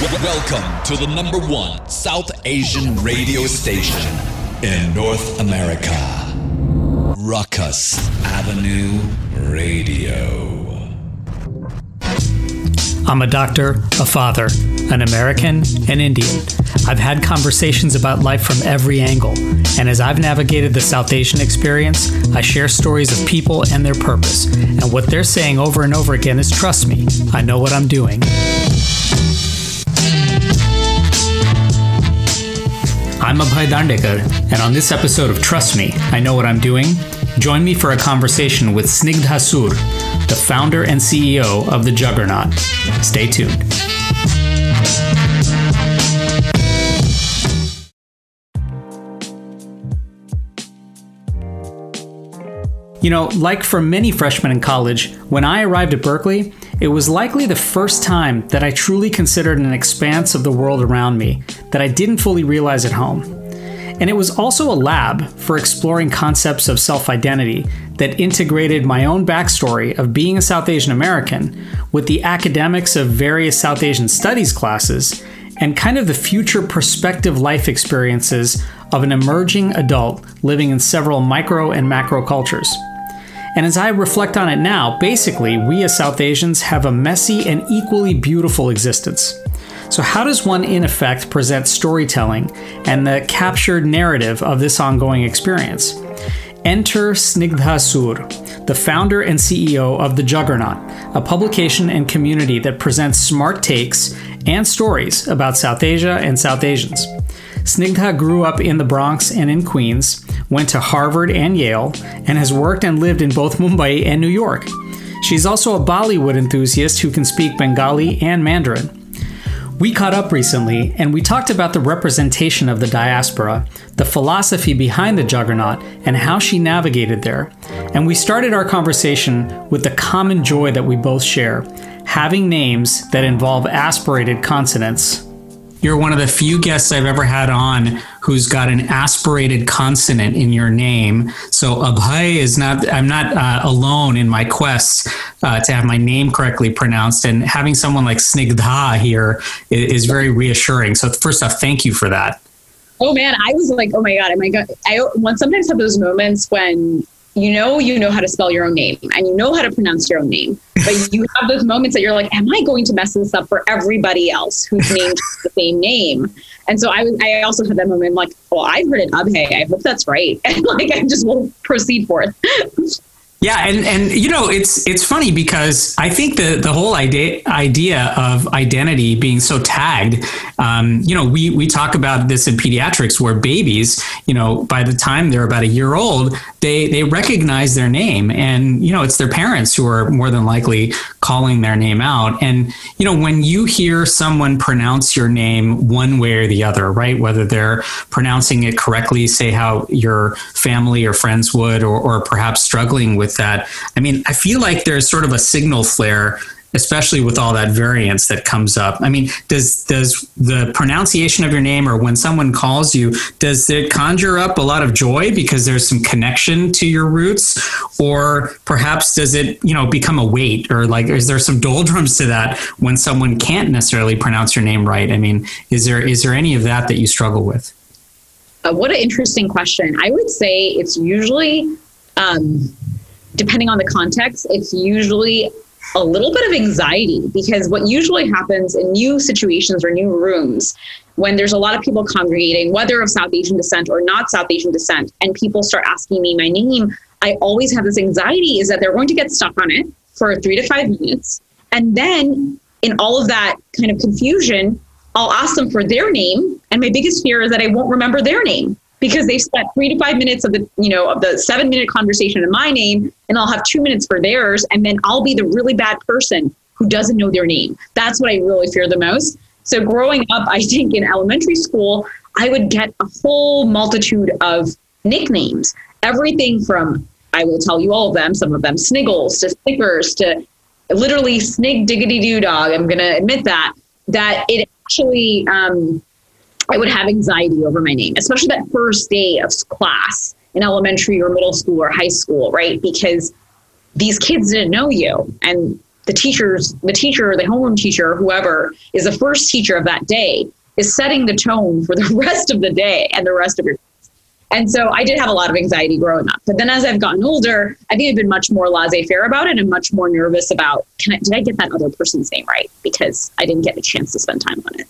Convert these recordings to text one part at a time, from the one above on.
Welcome to the number one South Asian radio station in North America. Ruckus Avenue Radio. I'm a doctor, a father, an American, an Indian. I've had conversations about life from every angle, and as I've navigated the South Asian experience, I share stories of people and their purpose. And what they're saying over and over again is trust me, I know what I'm doing. I'm Abhay Dandekar, and on this episode of Trust Me, I Know What I'm Doing, join me for a conversation with Snigdha Sur, the founder and CEO of The Juggernaut. Stay tuned. You know, like for many freshmen in college, when I arrived at Berkeley, it was likely the first time that I truly considered an expanse of the world around me that I didn't fully realize at home. And it was also a lab for exploring concepts of self identity that integrated my own backstory of being a South Asian American with the academics of various South Asian studies classes and kind of the future prospective life experiences of an emerging adult living in several micro and macro cultures. And as I reflect on it now, basically, we as South Asians have a messy and equally beautiful existence. So, how does one, in effect, present storytelling and the captured narrative of this ongoing experience? Enter Snigdha Sur, the founder and CEO of The Juggernaut, a publication and community that presents smart takes and stories about South Asia and South Asians. Snigdha grew up in the Bronx and in Queens, went to Harvard and Yale, and has worked and lived in both Mumbai and New York. She's also a Bollywood enthusiast who can speak Bengali and Mandarin. We caught up recently and we talked about the representation of the diaspora, the philosophy behind the juggernaut, and how she navigated there. And we started our conversation with the common joy that we both share having names that involve aspirated consonants you're one of the few guests I've ever had on who's got an aspirated consonant in your name. So Abhay is not, I'm not uh, alone in my quest uh, to have my name correctly pronounced. And having someone like Snigdha here is, is very reassuring. So first off, thank you for that. Oh man, I was like, oh my God, oh my God. I sometimes have those moments when you know you know how to spell your own name and you know how to pronounce your own name but you have those moments that you're like am i going to mess this up for everybody else who's named the same name? And so i was i also had that moment like well i've heard it abhay. I hope that's right. And like i just will proceed forth yeah, and and you know it's it's funny because I think the the whole idea idea of identity being so tagged, um, you know, we we talk about this in pediatrics where babies, you know, by the time they're about a year old, they they recognize their name, and you know, it's their parents who are more than likely calling their name out, and you know, when you hear someone pronounce your name one way or the other, right, whether they're pronouncing it correctly, say how your family or friends would, or or perhaps struggling with that. I mean, I feel like there's sort of a signal flare especially with all that variance that comes up. I mean, does does the pronunciation of your name or when someone calls you, does it conjure up a lot of joy because there's some connection to your roots or perhaps does it, you know, become a weight or like is there some doldrums to that when someone can't necessarily pronounce your name right? I mean, is there is there any of that that you struggle with? Uh, what an interesting question. I would say it's usually um, depending on the context, it's usually a little bit of anxiety because what usually happens in new situations or new rooms when there's a lot of people congregating, whether of South Asian descent or not South Asian descent, and people start asking me my name, I always have this anxiety is that they're going to get stuck on it for three to five minutes. And then in all of that kind of confusion, I'll ask them for their name. And my biggest fear is that I won't remember their name because they've spent three to five minutes of the you know of the seven minute conversation in my name and i'll have two minutes for theirs and then i'll be the really bad person who doesn't know their name. That's what i really fear the most. So growing up i think in elementary school i would get a whole multitude of nicknames. Everything from i will tell you all of them some of them sniggles to snickers to literally snig diggity doo dog i'm going to admit that that it actually um, I would have anxiety over my name, especially that first day of class in elementary or middle school or high school, right? Because these kids didn't know you and the teachers, the teacher, the homeroom teacher, whoever is the first teacher of that day, is setting the tone for the rest of the day and the rest of your and so I did have a lot of anxiety growing up. But then as I've gotten older, I think I've been much more laissez faire about it and much more nervous about can I, did I get that other person's name right? Because I didn't get a chance to spend time on it.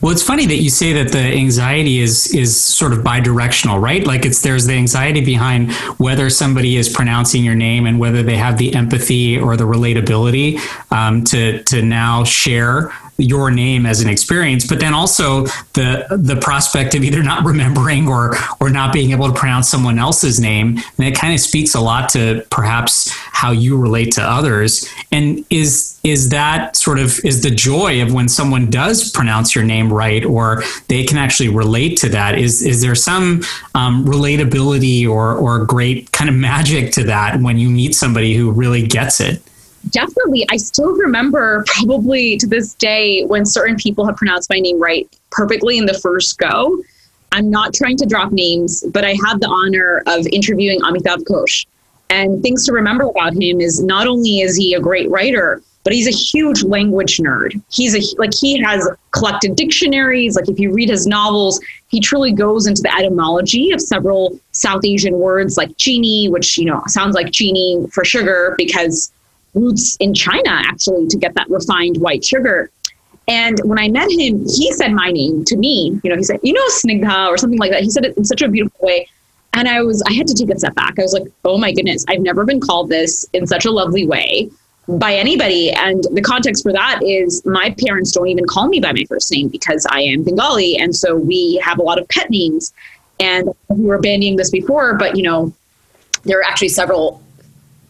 Well, it's funny that you say that the anxiety is is sort of bidirectional, right? Like it's there's the anxiety behind whether somebody is pronouncing your name and whether they have the empathy or the relatability um, to to now share your name as an experience, but then also the the prospect of either not remembering or or not being able to pronounce someone else's name, and it kind of speaks a lot to perhaps how you relate to others. And is is that sort of is the joy of when someone does pronounce your name right, or they can actually relate to that? Is is there some um, relatability or or great kind of magic to that when you meet somebody who really gets it? definitely i still remember probably to this day when certain people have pronounced my name right perfectly in the first go i'm not trying to drop names but i had the honor of interviewing amitav ghosh and things to remember about him is not only is he a great writer but he's a huge language nerd he's a like he has collected dictionaries like if you read his novels he truly goes into the etymology of several south asian words like chini which you know sounds like chini for sugar because roots in China actually to get that refined white sugar. And when I met him, he said my name to me. You know, he said, "You know, Snigdha" or something like that. He said it in such a beautiful way, and I was I had to take a step back. I was like, "Oh my goodness, I've never been called this in such a lovely way." by anybody. And the context for that is my parents don't even call me by my first name because I am Bengali. And so we have a lot of pet names. And we were bandying this before, but you know, there are actually several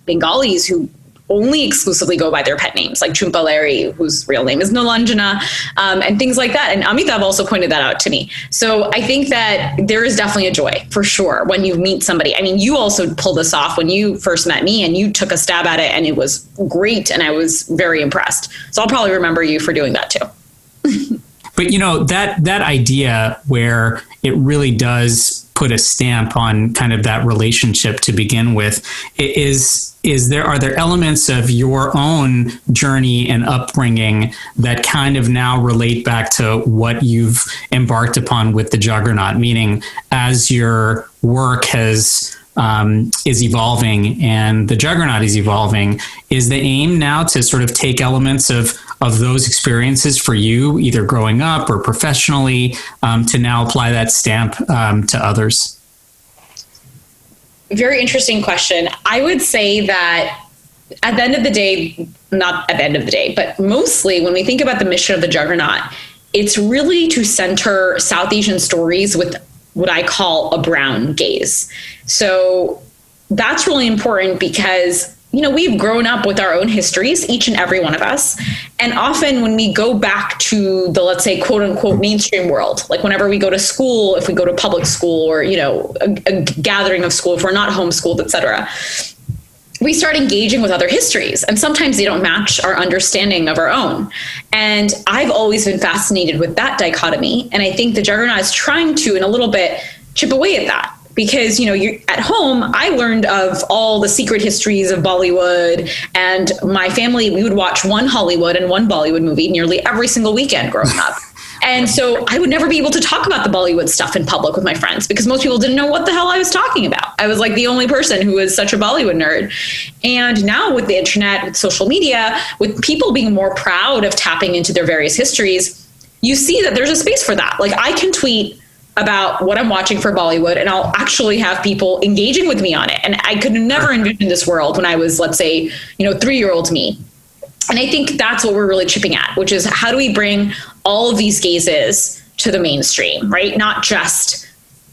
Bengalis who only exclusively go by their pet names, like Jhumpa Lahiri, whose real name is Nilanjana, um, and things like that. And Amitav also pointed that out to me. So I think that there is definitely a joy for sure when you meet somebody. I mean, you also pulled this off when you first met me and you took a stab at it and it was great and I was very impressed. So I'll probably remember you for doing that too. but you know, that that idea where it really does put a stamp on kind of that relationship to begin with is is there are there elements of your own journey and upbringing that kind of now relate back to what you've embarked upon with the juggernaut? Meaning as your work has um, is evolving and the juggernaut is evolving is the aim now to sort of take elements of of those experiences for you either growing up or professionally um, to now apply that stamp um, to others very interesting question i would say that at the end of the day not at the end of the day but mostly when we think about the mission of the juggernaut it's really to center south asian stories with what I call a brown gaze. So that's really important because you know we've grown up with our own histories each and every one of us. And often when we go back to the let's say quote unquote mainstream world like whenever we go to school if we go to public school or you know a, a gathering of school if we're not homeschooled etc we start engaging with other histories. And sometimes they don't match our understanding of our own. And i've always been fascinated with that dichotomy. And i think the juggernaut is trying to in a little bit chip away at that because you know you're at home i learned of all the secret histories of bollywood and my family we would watch one hollywood and one bollywood movie nearly every single weekend growing up and so I would never be able to talk about the Bollywood stuff in public with my friends because most people didn't know what the hell I was talking about. I was like the only person who was such a Bollywood nerd. And now with the internet, with social media, with people being more proud of tapping into their various histories, you see that there's a space for that. Like I can tweet about what I'm watching for Bollywood, and I'll actually have people engaging with me on it. And I could never envision this world when I was, let's say, you know, three year old me and I think that's what we're really chipping at, which is how do we bring all of these gazes to the mainstream, right? Not just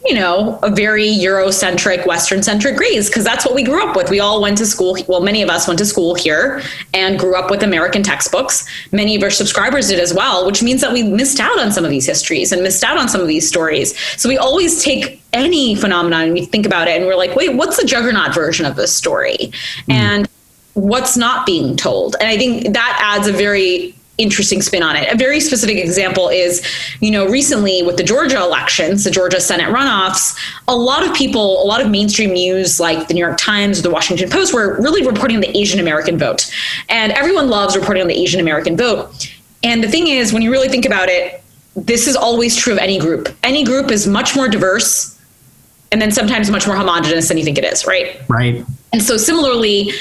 you know, a very Eurocentric, Western centric gaze, because that's what we grew up with. We all went to school. Well, many of us went to school here and grew up with American textbooks. Many of our subscribers did as well, which means that we missed out on some of these histories and missed out on some of these stories. So we always take any phenomenon and we think about it and we're like, wait, what's the juggernaut version of this story? Mm. And what's not being told. And I think that adds a very interesting spin on it. A very specific example is, you know, recently with the Georgia elections, the Georgia Senate runoffs, a lot of people, a lot of mainstream news like the New York Times or the Washington Post were really reporting on the Asian American vote. And everyone loves reporting on the Asian American vote. And the thing is, when you really think about it, this is always true of any group. Any group is much more diverse and then sometimes much more homogenous than you think it is, right? Right. And so similarly,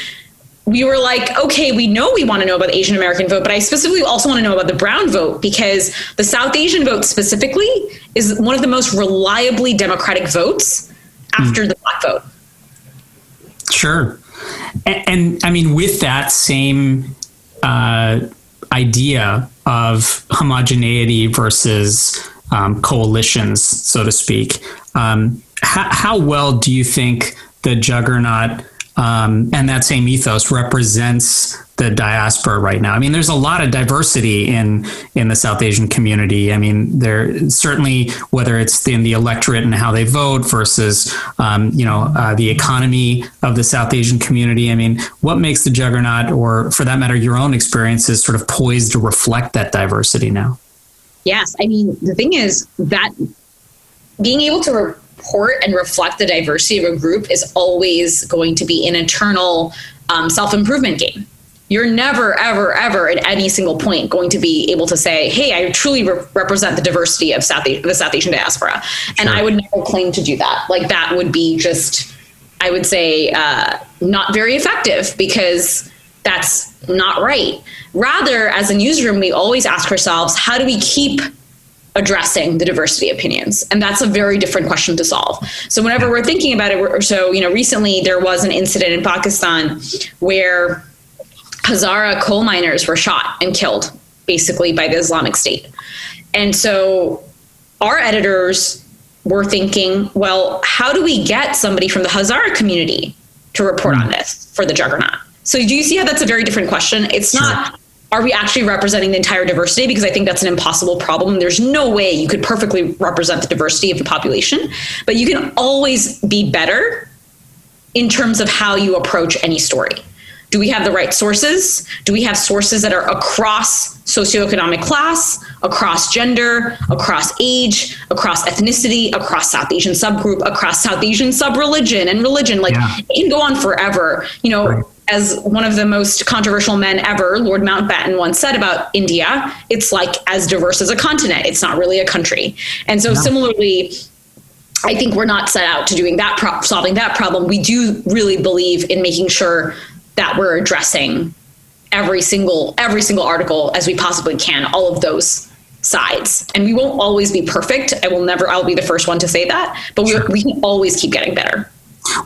we were like, okay, we know we want to know about the Asian American vote, but I specifically also want to know about the brown vote because the South Asian vote specifically is one of the most reliably democratic votes after mm. the black vote. Sure. And, and, I mean, with that same uh, idea of homogeneity versus um, coalitions, so to speak, um, how, how well do you think the juggernaut um, and that same ethos represents the diaspora right now. I mean, there's a lot of diversity in in the South Asian community. I mean, there certainly whether it's in the electorate and how they vote versus um, you know uh, the economy of the South Asian community. I mean, what makes the juggernaut, or for that matter, your own experiences, sort of poised to reflect that diversity now? Yes, I mean the thing is that being able to support and reflect the diversity of a group is always going to be an internal um, self improvement game. You're never, ever, ever at any single point going to be able to say, "Hey, I truly re- represent the diversity of South the South Asian diaspora," sure. and I would never claim to do that. Like that would be just, I would say, uh, not very effective because that's not right. Rather, as a newsroom, we always ask ourselves, how do we keep addressing the diversity opinions. And that's a very different question to solve. So whenever we're thinking about it so you know recently there was an incident in pakistan where hazara coal miners were shot and killed basically by the islamic state. And so our editors were thinking well how do we get somebody from the hazara community to report hmm. on this for the juggernaut? So do you see how that's a very different question? It's sure. not are we actually representing the entire diversity? Because I think that's an impossible problem. There's no way you could perfectly represent the diversity of the population, but you can always be better in terms of how you approach any story. Do we have the right sources? Do we have sources that are across socioeconomic class, across gender, across age, across ethnicity, across South Asian subgroup, across South Asian sub-religion and religion? Like yeah. it can go on forever. You know, right as one of the most controversial men ever, Lord Mountbatten, once said about India, it's like as diverse as a continent. It's not really a country. And so, no. similarly, I think we're not set out to doing that, pro- solving that problem. We do really believe in making sure that we're addressing every single every single article as we possibly can, all of those sides. And we won't always be perfect. I will never. I'll be the first one to say that. But sure. we, we can always keep getting better.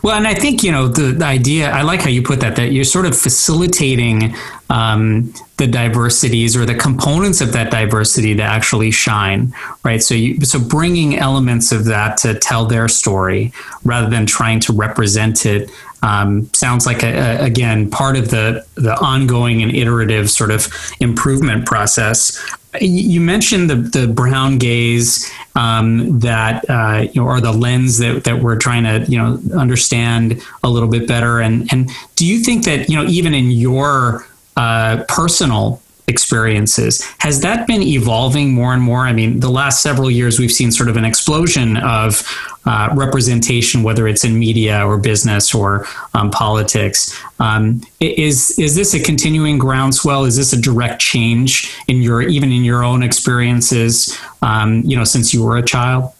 Well, and I think you know the, the, idea. I like how you put that. That you're sort of facilitating um, the diversities or the components of that diversity to actually shine, right? So, you so bringing elements of that to tell their story rather than trying to represent it um, sounds like a, a, again part of the the ongoing and iterative sort of improvement process. You mentioned the the brown gaze um, that uh, you know, or the lens that that we're trying to you know understand a little bit better. And and do you think that you know even in your uh, personal experiences. Has that been evolving more and more? I mean, the last several years, we've seen sort of an explosion of uh, representation, whether it's in media or business or um, politics. Um, is is this a continuing groundswell? Is this a direct change in your even in your own experiences? Um, you know, since you were a child.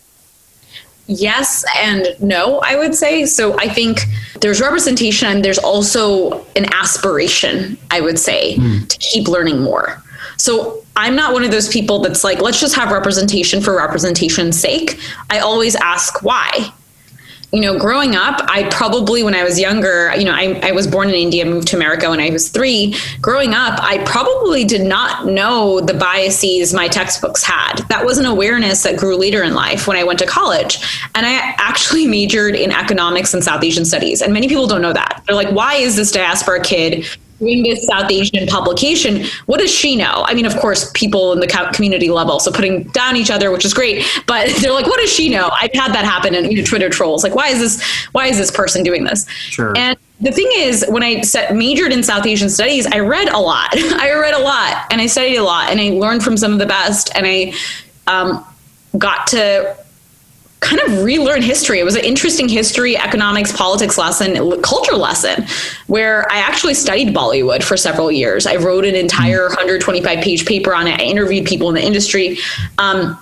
Yes and no, I would say. So I think there's representation and there's also an aspiration, I would say, mm. to keep learning more. So I'm not one of those people that's like, let's just have representation for representation's sake. I always ask why you know, growing up, I probably, when I was younger, you know, I, I was born in India, moved to America when I was three. Growing up, I probably did not know the biases my textbooks had. That was an awareness that grew later in life when I went to college. And I actually majored in economics and South Asian studies. And many people don't know that. They're like, why is this diaspora kid doing this South Asian publication. What does she know? I mean, of course, people in the community level, so putting down each other, which is great. But they're like, what does she know? I've had that happen in you know, Twitter trolls. Like, why is this? Why is this person doing this? Sure. And the thing is, when I set, majored in South Asian studies, I read a lot. I read a lot and I studied a lot and I learned from some of the best and I um, got to kind of relearn history. It was an interesting history, economics, politics lesson, culture lesson, where I actually studied Bollywood for several years. I wrote an entire 125 page paper on it. I interviewed people in the industry. Um,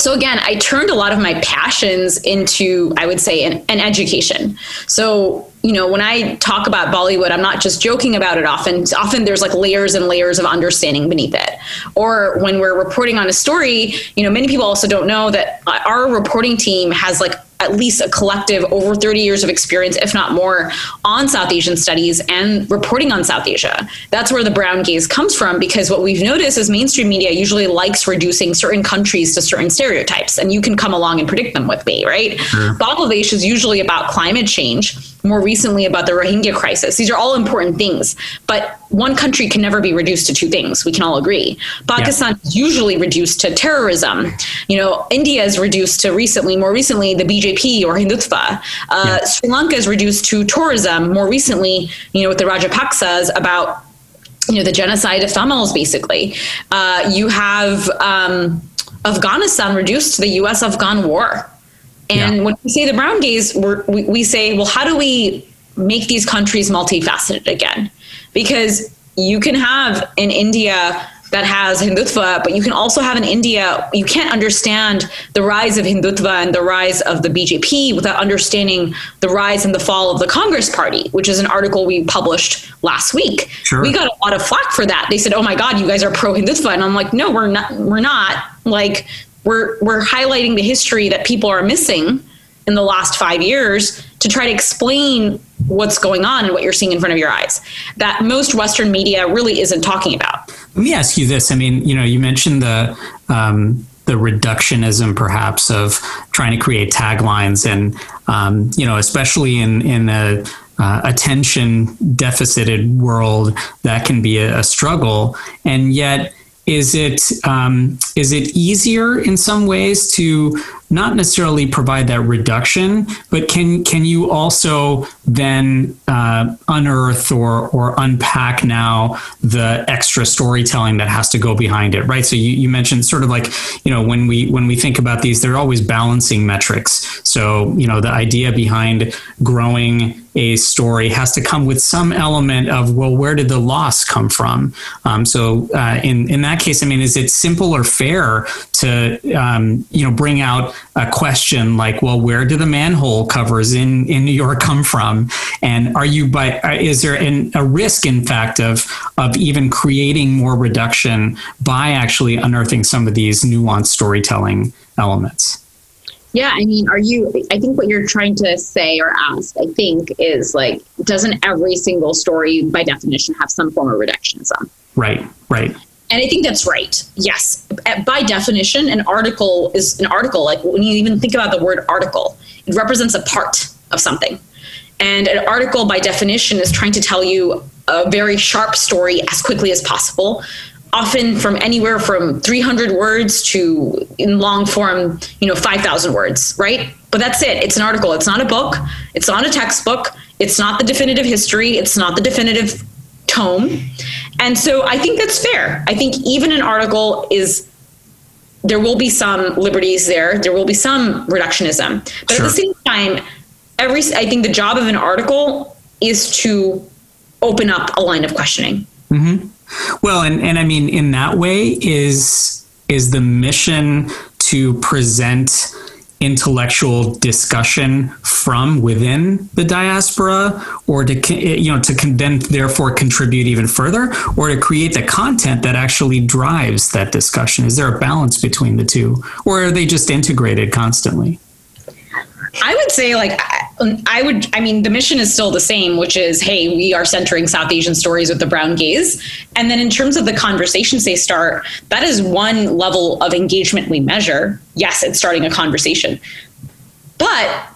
so again, I turned a lot of my passions into, I would say, an, an, education. So, you know, when I talk about Bollywood, I'm not just joking about it often. Often there's like layers and layers of understanding beneath it. Or when we're reporting on a story, you know, many people also don't know that our reporting team has like at least a collective over 30 years of experience, if not more, on South Asian studies and reporting on South Asia. That's where the brown gaze comes from because what we've noticed is mainstream media usually likes reducing certain countries to certain stereotypes, and you can come along and predict them with me, right? Sure. Bangladesh is usually about climate change more recently about the Rohingya crisis. These are all important things, but one country can never be reduced to two things. We can all agree. Pakistan yeah. is usually reduced to terrorism. You know, India is reduced to recently, more recently, the BJP or Hindutva. Uh, yeah. Sri Lanka is reduced to tourism. More recently, you know, with the Rajapaksas about you know the genocide of Tamils, basically. Uh, you have um, Afghanistan reduced to the U.S. Afghan war and yeah. when we say the brown gaze, we we say, well, how do we make these countries multifaceted again? Because you can have in India that has Hindutva, but you can also have in India, you can't understand the rise of Hindutva and the rise of the BJP without understanding the rise and the fall of the Congress Party, which is an article we published last week. Sure. We got a lot of flack for that. They said, "Oh my God, you guys are pro Hindutva," and I'm like, "No, we're not. We're not. Like, we're we're highlighting the history that people are missing in the last five years to try to explain what's going on and what you're seeing in front of your eyes that most Western media really isn't talking about. Let me ask you this. I mean, you know, you mentioned the um, the reductionism, perhaps, of trying to create taglines, and um, you know, especially in in a uh, attention deficited world, that can be a, a struggle, and yet is it um, is it easier in some ways to not necessarily provide that reduction, but can can you also then uh, unearth or or unpack now the extra storytelling that has to go behind it, right? So you, you mentioned sort of like you know when we when we think about these, they're always balancing metrics. So you know the idea behind growing a story has to come with some element of well where did the loss come from um, so uh, in in that case i mean is it simple or fair to um, you know bring out a question like well where do the manhole covers in in new york come from and are you by uh, is there an, a risk in fact of of even creating more reduction by actually unearthing some of these nuanced storytelling elements yeah, I mean, are you? I think what you're trying to say or ask, I think, is like, doesn't every single story, by definition, have some form of reductionism? Right, right. And I think that's right. Yes, by definition, an article is an article. Like when you even think about the word article, it represents a part of something. And an article, by definition, is trying to tell you a very sharp story as quickly as possible often from anywhere from 300 words to in long form, you know, 5,000 words, right? But that's it. It's an article. It's not a book. It's not a textbook. It's not the definitive history. It's not the definitive tome. And so I think that's fair. I think even an article is there will be some liberties there. There will be some reductionism. But sure. at the same time, every I think the job of an article is to open up a line of questioning. Mm-hmm. Well, and, and I mean, in that way, is is the mission to present intellectual discussion from within the diaspora or to eh, you know to then therefore contribute even further or to create the content that actually drives that discussion is there a balance between the two or are they just integrated constantly I would say, like, I would, I mean, the mission is still the same, which is, hey, we are centering South Asian stories with the brown gaze. And then in terms of the conversations they start, that is one level of engagement we measure. Yes, it's starting a conversation. But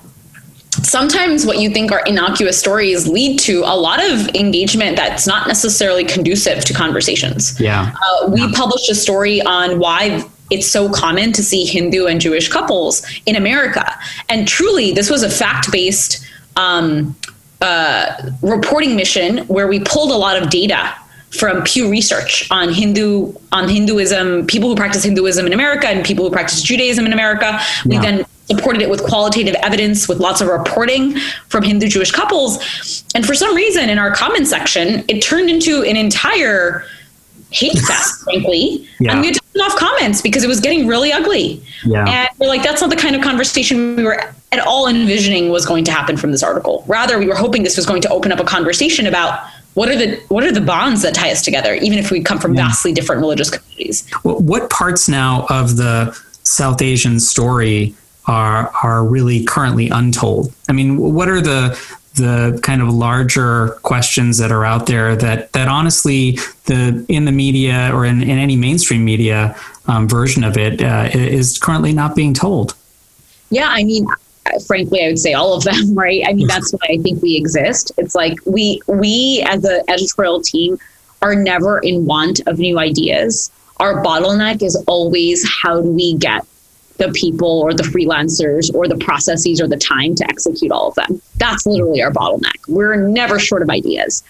sometimes what you think are innocuous stories lead to a lot of engagement that's not necessarily conducive to conversations. Yeah. Uh, we yeah. published a story on why it's so common to see Hindu and Jewish couples in America. And truly, this was a fact based um, uh, reporting mission where we pulled a lot of data from Pew Research on Hindu on Hinduism, people who practice Hinduism in America and people who practice Judaism in America. We Yeah. then supported it with qualitative evidence with lots of reporting from Hindu Jewish couples. And for some reason in our comment section, it turned into an entire hate fest, frankly. Yeah. And we had to turn off comments because it was getting really ugly. Yeah. And we're like, that's not the kind of conversation we were at all envisioning was going to happen from this article. Rather, we were hoping this was going to open up a conversation about what are the what are the bonds that tie us together, even if we come from vastly different religious communities. Well, what parts now of the South Asian story are are really currently untold? I mean, what are the the kind of larger questions that are out there that that honestly the in the media or in, in any mainstream media um, version of it uh, is currently not being told? Yeah, I mean, frankly, I would say all of them, right? I mean, that's why I think we exist. It's like we we as an editorial team are never in want of new ideas. Our bottleneck is always how do we get the people or the freelancers or the processes or the time to execute all of them. That's literally our bottleneck. We're never short of ideas.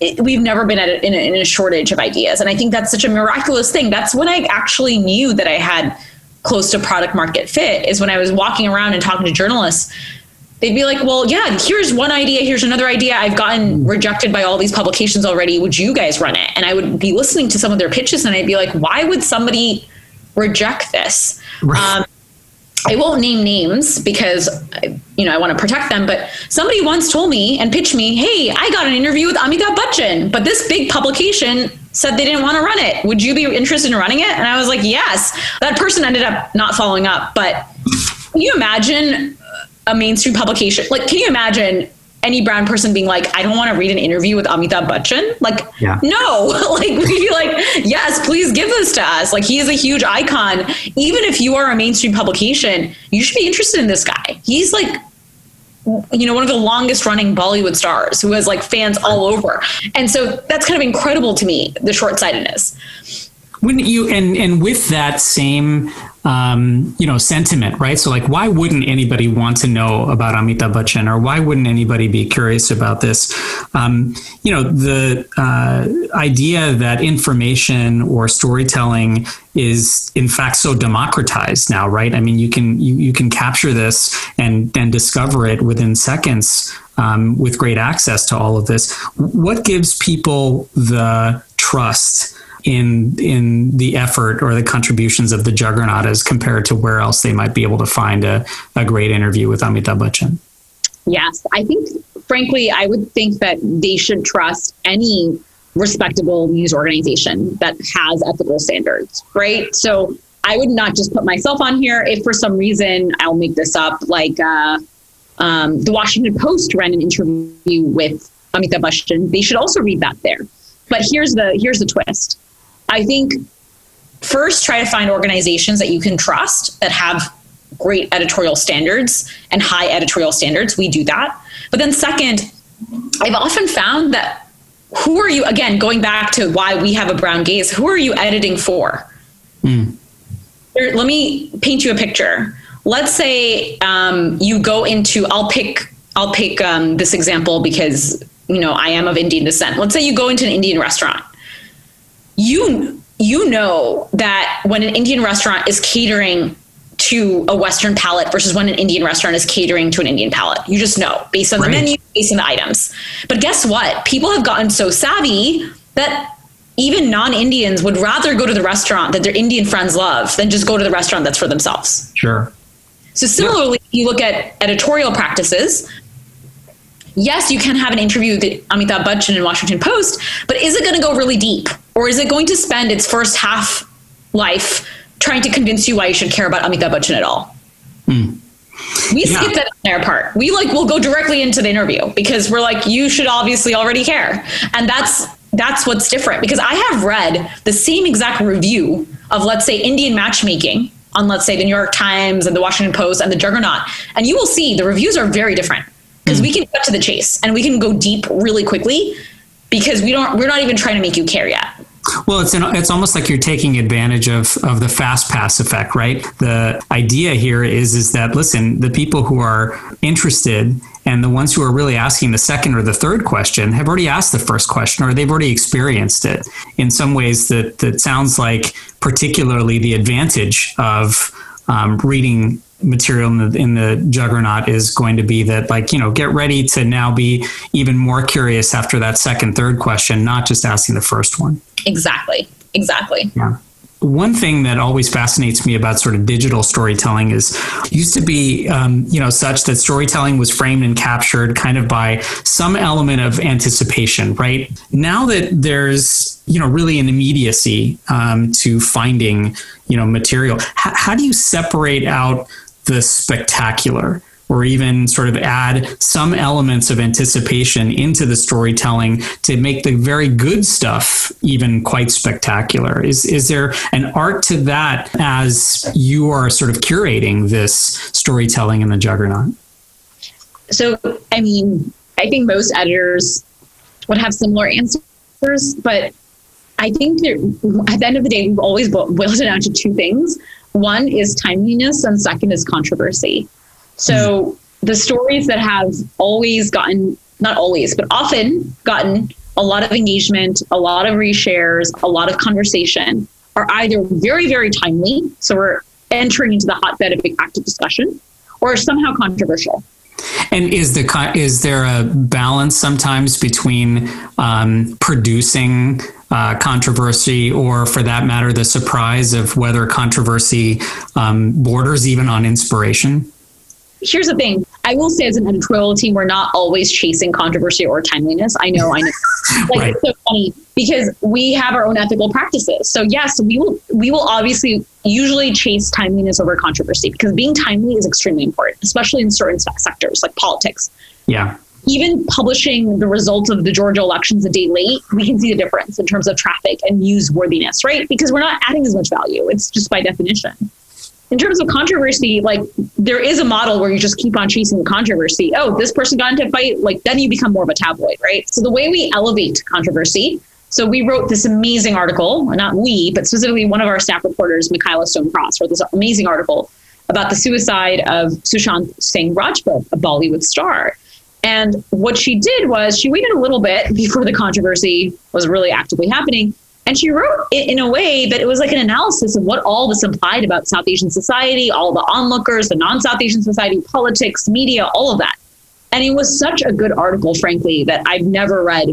It, we've never been at a, in, a, in a shortage of ideas, and I think that's such a miraculous thing. That's when I actually knew that I had close to product market fit is when I was walking around and talking to journalists. They'd be like, "Well, yeah, here's one idea, here's another idea. I've gotten mm. rejected by all these publications already. Would you guys run it?" And I would be listening to some of their pitches, and I'd be like, "Why would somebody reject this?" Right. Um, I won't name names because you know I want to protect them. But somebody once told me and pitched me, "Hey, I got an interview with Amitabh Bachchan, but this big publication said they didn't want to run it. Would you be interested in running it?" And I was like, "Yes." That person ended up not following up. But can you imagine a mainstream publication? Like, can you imagine? Any brown person being like, I don't want to read an interview with Amitabh Bachchan. Like, Yeah. no, like we'd be like, yes, please give this to us. Like he is a huge icon. Even if you are a mainstream publication, you should be interested in this guy. He's like, you know, one of the longest running Bollywood stars who has like fans all over. And so that's kind of incredible to me, the short sightedness. Wouldn't you and and with that same um, you know sentiment, right? So like, why wouldn't anybody want to know about Amitabh Bachchan, or why wouldn't anybody be curious about this? Um, you know, the uh, idea that information or storytelling is in fact so democratized now, right? I mean, you can you, you can capture this and and discover it within seconds um, with great access to all of this. What gives people the trust? In in the effort or the contributions of the juggernaut as compared to where else they might be able to find a, a great interview with Amitabh Bachchan. Yes, I think, frankly, I would think that they should trust any respectable news organization that has ethical standards, right? So I would not just put myself on here if for some reason I'll make this up, like uh, um, the Washington Post ran an interview with Amitabh Bachchan. They should also read that there. But here's the here's the twist. I think first try to find organizations that you can trust that have great editorial standards and high editorial standards. We do that. But then second, I've often found that who are you again going back to why we have a brown gaze, who are you editing for? Here, let me paint you a picture. Let's say um, you go into I'll pick I'll pick um, this example because you know I am of Indian descent. Let's say you go into an Indian restaurant. You you know that when an Indian restaurant is catering to a Western palate versus when an Indian restaurant is catering to an Indian palate. You just know based on Right. the menu, based on the items. But guess what? People have gotten so savvy that even non-Indians would rather go to the restaurant that their Indian friends love than just go to the restaurant that's for themselves. Sure. So similarly, you look at editorial practices. Yes, you can have an interview with Amitabh Bachchan in Washington Post, but is it going to go really deep, or is it going to spend its first half life trying to convince you why you should care about Amitabh Bachchan at all? Hmm. We Yeah. skip that entire part. We like will go directly into the interview because we're like, you should obviously already care, and that's that's what's different. Because I have read the same exact review of let's say Indian matchmaking on let's say the New York Times and the Washington Post and the Juggernaut, and you will see the reviews are very different because we can cut to the chase and we can go deep really quickly because we don't we're not even trying to make you care yet. Well, it's an, it's almost like you're taking advantage of of the fast pass effect, right? The idea here is is that listen, the people who are interested and the ones who are really asking the second or the third question have already asked the first question or they've already experienced it in some ways that that sounds like particularly the advantage of um, reading material in the, in the juggernaut is going to be that like you know get ready to now be even more curious after that second third question not just asking the first one. Exactly. Exactly. Yeah. One thing that always fascinates me about sort of digital storytelling is used to be um, you know such that storytelling was framed and captured kind of by some element of anticipation right? Now that there's you know really an immediacy um, to finding you know material H- how do you separate out the spectacular or even sort of add some elements of anticipation into the storytelling to make the very good stuff even quite spectacular. Is is there an art to that as you are sort of curating this storytelling in the juggernaut? So, I mean, I think most editors would have similar answers, but I think at the end of the day, we've always boiled it down to two things. One is timeliness, and second is controversy. So mm. the stories that have always gotten, not always, but often gotten a lot of engagement, a lot of reshares, a lot of conversation are either very, very timely. So we're entering into the hotbed of active discussion or somehow controversial. And is the is there a balance sometimes between um, producing uh, controversy, or for that matter, the surprise of whether controversy um, borders even on inspiration? Here's the thing. I will say, as an editorial team, we're not always chasing controversy or timeliness. I know, I know. like right. it's so funny because we have our own ethical practices. So yes, we will we will obviously usually chase timeliness over controversy because being timely is extremely important, especially in certain sectors like politics. Yeah even publishing the results of the Georgia elections a day late, we can see the difference in terms of traffic and newsworthiness, right? Because we're not adding as much value. It's just by definition. In terms of controversy, like there is a model where you just keep on chasing the controversy. Oh, this person got into a fight, like then you become more of a tabloid, right? So the way we elevate controversy. So we wrote this amazing article, not we, but specifically one of our staff reporters, Michaela Stone Cross, wrote this amazing article about the suicide of Sushant Singh Rajput, a Bollywood star. And what she did was she waited a little bit before the controversy was really actively happening. And she wrote it in a way that it was like an analysis of what all this implied about South Asian society, all the onlookers, the non South Asian society, politics, media, all of that. And it was such a good article, frankly, that I've never read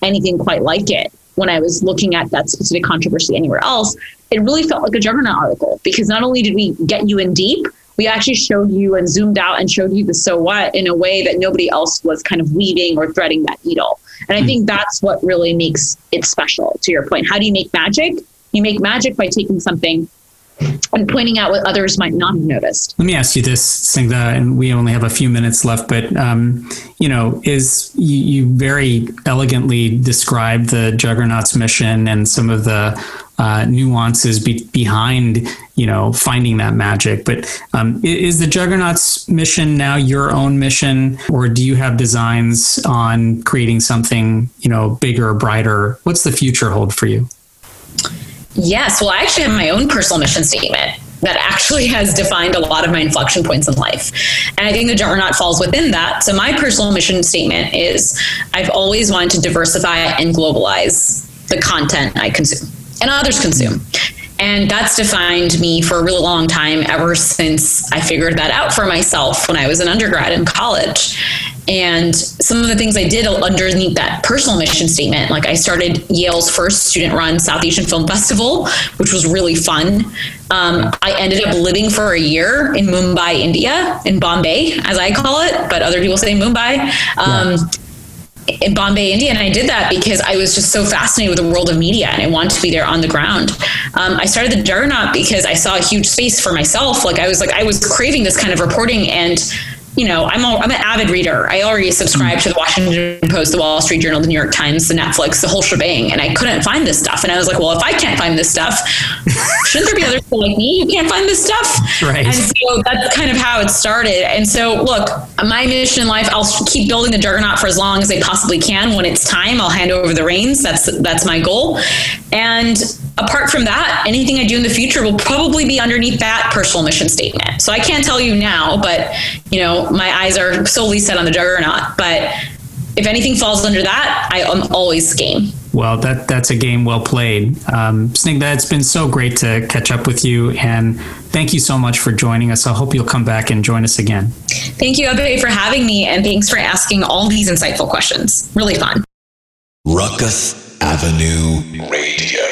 anything quite like it when I was looking at that specific controversy anywhere else. It really felt like a juggernaut article because not only did we get you in deep, we actually showed you and zoomed out and showed you the so what in a way that nobody else was kind of weaving or threading that needle. And I think that's what really makes it special to your point. How do you make magic? You make magic by taking something and pointing out what others might not have noticed. Let me ask you this, Snigdha, and we only have a few minutes left, but um, you know, is you, you, very elegantly described the Juggernaut's mission and some of the uh, nuances be- behind you know finding that magic. But um, is the Juggernaut's mission now your own mission, or do you have designs on creating something you know bigger, brighter? What's the future hold for you? Yes, well, I actually have my own personal mission statement that actually has defined a lot of my inflection points in life. And I think the juggernaut falls within that. So my personal mission statement is I've always wanted to diversify and globalize the content I consume and others consume. And that's defined me for a really long time, ever since I figured that out for myself when I was an undergrad in college. And some of the things I did underneath that personal mission statement, like I started Yale's first student run South Asian Film Festival, which was really fun. Um, I ended up living for a year in Mumbai, India, in Bombay, as I call it, but other people say Mumbai. Um, yeah in Bombay, India, and I did that because I was just so fascinated with the world of media and I wanted to be there on the ground. Um, I started the Juggernaut because I saw a huge space for myself. Like I was like I was craving this kind of reporting and you know, I'm a, I'm an avid reader. I already subscribe mm. to the Washington Post, the Wall Street Journal, the New York Times, the Netflix, the whole shebang, and I couldn't find this stuff. And I was like, well, if I can't find this stuff, shouldn't there be other people like me who can't find this stuff? Right. And so that's kind of how it started. And so, look, my mission in life, I'll keep building the juggernaut for as long as I possibly can. When it's time, I'll hand over the reins. That's that's my goal. And apart from that, anything I do in the future will probably be underneath that personal mission statement. So I can't tell you now, but you know, my eyes are solely set on the juggernaut. But if anything falls under that, I am always game. Well, that that's a game well played. Um, Snigdha, it's been so great to catch up with you, and thank you so much for joining us. I hope you'll come back and join us again. Thank you, Abe, for having me, and thanks for asking all these insightful questions. Really fun. Ruckus Avenue Radio.